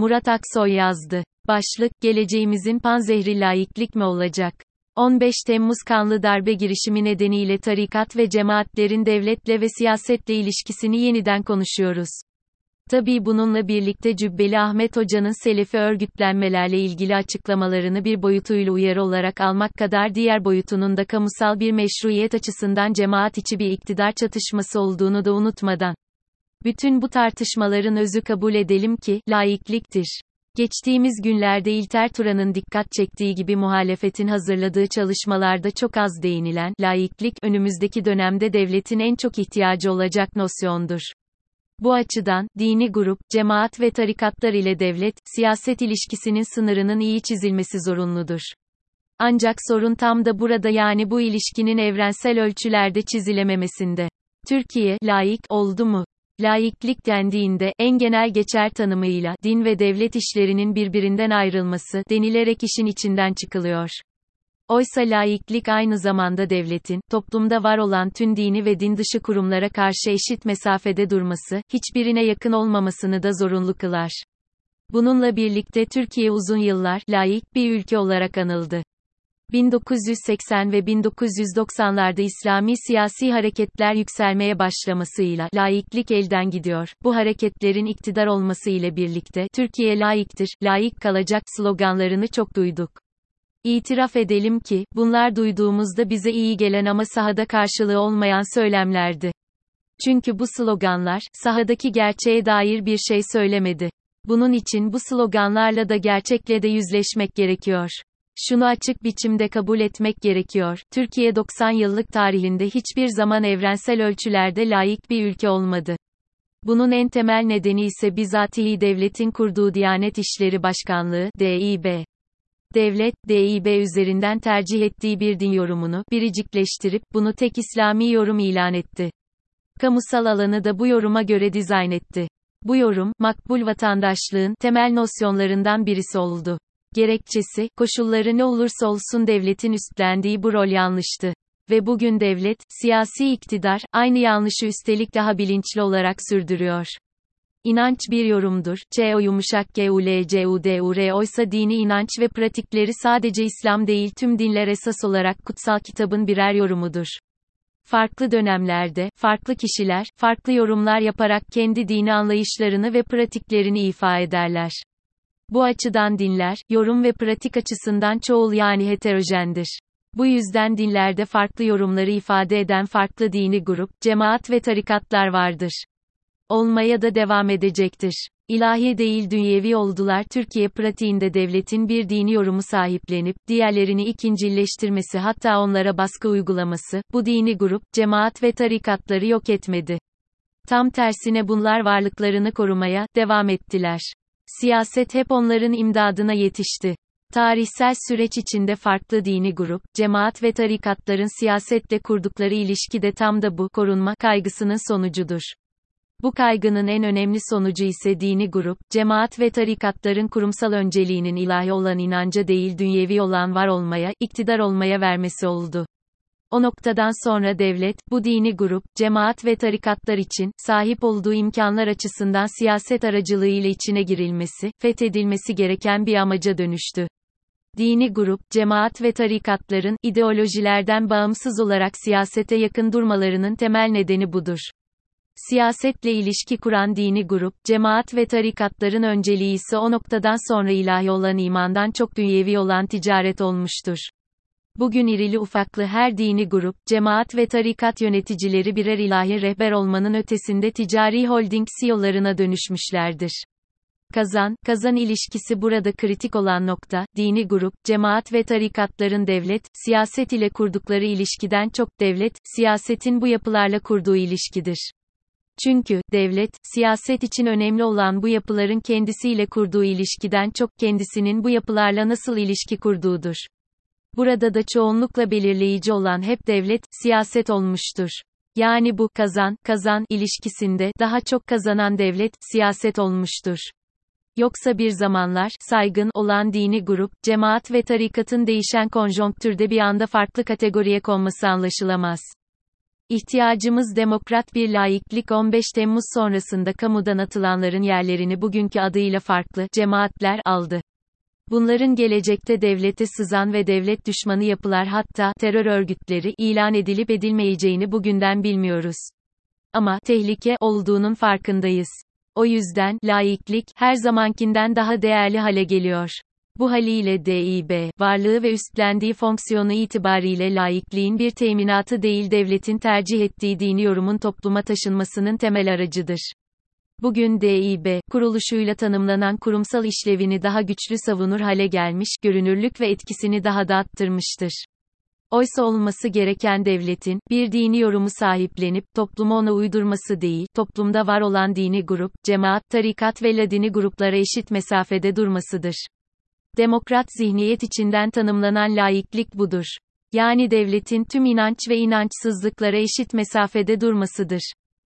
Murat Aksoy yazdı. Başlık, geleceğimizin panzehri laiklik mi olacak? 15 Temmuz kanlı darbe girişimi nedeniyle tarikat ve cemaatlerin devletle ve siyasetle ilişkisini yeniden konuşuyoruz. Tabii bununla birlikte Cübbeli Ahmet Hoca'nın Selefi örgütlenmelerle ilgili açıklamalarını bir boyutuyla uyarı olarak almak kadar diğer boyutunun da kamusal bir meşruiyet açısından cemaat içi bir iktidar çatışması olduğunu da unutmadan. Bütün bu tartışmaların özü kabul edelim ki, laikliktir. Geçtiğimiz günlerde İlter Turan'ın dikkat çektiği gibi muhalefetin hazırladığı çalışmalarda çok az değinilen, laiklik, önümüzdeki dönemde devletin en çok ihtiyacı olacak nosyondur. Bu açıdan, dini grup, cemaat ve tarikatlar ile devlet, siyaset ilişkisinin sınırının iyi çizilmesi zorunludur. Ancak sorun tam da burada yani bu ilişkinin evrensel ölçülerde çizilememesinde. Türkiye, laik, oldu mu? Laiklik dendiğinde, en genel geçer tanımıyla, din ve devlet işlerinin birbirinden ayrılması, denilerek işin içinden çıkılıyor. Oysa laiklik aynı zamanda devletin, toplumda var olan tüm dini ve din dışı kurumlara karşı eşit mesafede durması, hiçbirine yakın olmamasını da zorunlu kılar. Bununla birlikte Türkiye uzun yıllar, laik bir ülke olarak anıldı. 1980 ve 1990'larda İslami siyasi hareketler yükselmeye başlamasıyla laiklik elden gidiyor. Bu hareketlerin iktidar olması ile birlikte Türkiye layıktır, layık kalacak sloganlarını çok duyduk. İtiraf edelim ki, bunlar duyduğumuzda bize iyi gelen ama sahada karşılığı olmayan söylemlerdi. Çünkü bu sloganlar, sahadaki gerçeğe dair bir şey söylemedi. Bunun için bu sloganlarla da gerçekle de yüzleşmek gerekiyor. Şunu açık biçimde kabul etmek gerekiyor. Türkiye 90 yıllık tarihinde hiçbir zaman evrensel ölçülerde layık bir ülke olmadı. Bunun en temel nedeni ise bizatihi devletin kurduğu Diyanet İşleri Başkanlığı, DİB. Devlet, DİB üzerinden tercih ettiği bir din yorumunu, biricikleştirip, bunu tek İslami yorum ilan etti. Kamusal alanı da bu yoruma göre dizayn etti. Bu yorum, makbul vatandaşlığın temel nosyonlarından birisi oldu. Gerekçesi, koşulları ne olursa olsun devletin üstlendiği bu rol yanlıştı. Ve bugün devlet, siyasi iktidar, aynı yanlışı üstelik daha bilinçli olarak sürdürüyor. İnanç bir yorumdur. C o yumuşak G U L C U D U R oysa dini inanç ve pratikleri sadece İslam değil tüm dinler esas olarak kutsal kitabın birer yorumudur. Farklı dönemlerde, farklı kişiler, farklı yorumlar yaparak kendi dini anlayışlarını ve pratiklerini ifa ederler. Bu açıdan dinler, yorum ve pratik açısından çoğul yani heterojendir. Bu yüzden dinlerde farklı yorumları ifade eden farklı dini grup, cemaat ve tarikatlar vardır. Olmaya da devam edecektir. İlahi değil dünyevi oldular Türkiye pratiğinde devletin bir dini yorumu sahiplenip, diğerlerini ikincilleştirmesi hatta onlara baskı uygulaması, bu dini grup, cemaat ve tarikatları yok etmedi. Tam tersine bunlar varlıklarını korumaya, devam ettiler. Siyaset hep onların imdadına yetişti. Tarihsel süreç içinde farklı dini grup, cemaat ve tarikatların siyasetle kurdukları ilişki de tam da bu korunma kaygısının sonucudur. Bu kaygının en önemli sonucu ise dini grup, cemaat ve tarikatların kurumsal önceliğinin ilahi olan inanca değil dünyevi olan var olmaya, iktidar olmaya vermesi oldu. O noktadan sonra devlet, bu dini grup, cemaat ve tarikatlar için, sahip olduğu imkanlar açısından siyaset aracılığıyla içine girilmesi, fethedilmesi gereken bir amaca dönüştü. Dini grup, cemaat ve tarikatların, ideolojilerden bağımsız olarak siyasete yakın durmalarının temel nedeni budur. Siyasetle ilişki kuran dini grup, cemaat ve tarikatların önceliği ise o noktadan sonra ilahi olan imandan çok dünyevi olan ticaret olmuştur. Bugün irili ufaklı her dini grup, cemaat ve tarikat yöneticileri birer ilahi rehber olmanın ötesinde ticari holding CEO'larına dönüşmüşlerdir. Kazan, kazan ilişkisi burada kritik olan nokta, dini grup, cemaat ve tarikatların devlet, siyaset ile kurdukları ilişkiden çok devlet, siyasetin bu yapılarla kurduğu ilişkidir. Çünkü, devlet, siyaset için önemli olan bu yapıların kendisiyle kurduğu ilişkiden çok kendisinin bu yapılarla nasıl ilişki kurduğudur. Burada da çoğunlukla belirleyici olan hep devlet, siyaset olmuştur. Yani bu kazan, kazan ilişkisinde daha çok kazanan devlet, siyaset olmuştur. Yoksa bir zamanlar, saygın olan dini grup, cemaat ve tarikatın değişen konjonktürde bir anda farklı kategoriye konması anlaşılamaz. İhtiyacımız demokrat bir laiklik 15 Temmuz sonrasında kamudan atılanların yerlerini bugünkü adıyla farklı cemaatler aldı. Bunların gelecekte devlete sızan ve devlet düşmanı yapılar hatta terör örgütleri ilan edilip edilmeyeceğini bugünden bilmiyoruz. Ama tehlike olduğunun farkındayız. O yüzden laiklik her zamankinden daha değerli hale geliyor. Bu haliyle DİB, varlığı ve üstlendiği fonksiyonu itibariyle laikliğin bir teminatı değil devletin tercih ettiği dini yorumun topluma taşınmasının temel aracıdır. Bugün DİB, kuruluşuyla tanımlanan kurumsal işlevini daha güçlü savunur hale gelmiş, görünürlük ve etkisini daha da arttırmıştır. Oysa olması gereken devletin, bir dini yorumu sahiplenip, toplumu ona uydurması değil, toplumda var olan dini grup, cemaat, tarikat ve ladini gruplara eşit mesafede durmasıdır. Demokrat zihniyet içinden tanımlanan laiklik budur. Yani devletin tüm inanç ve inançsızlıklara eşit mesafede durmasıdır.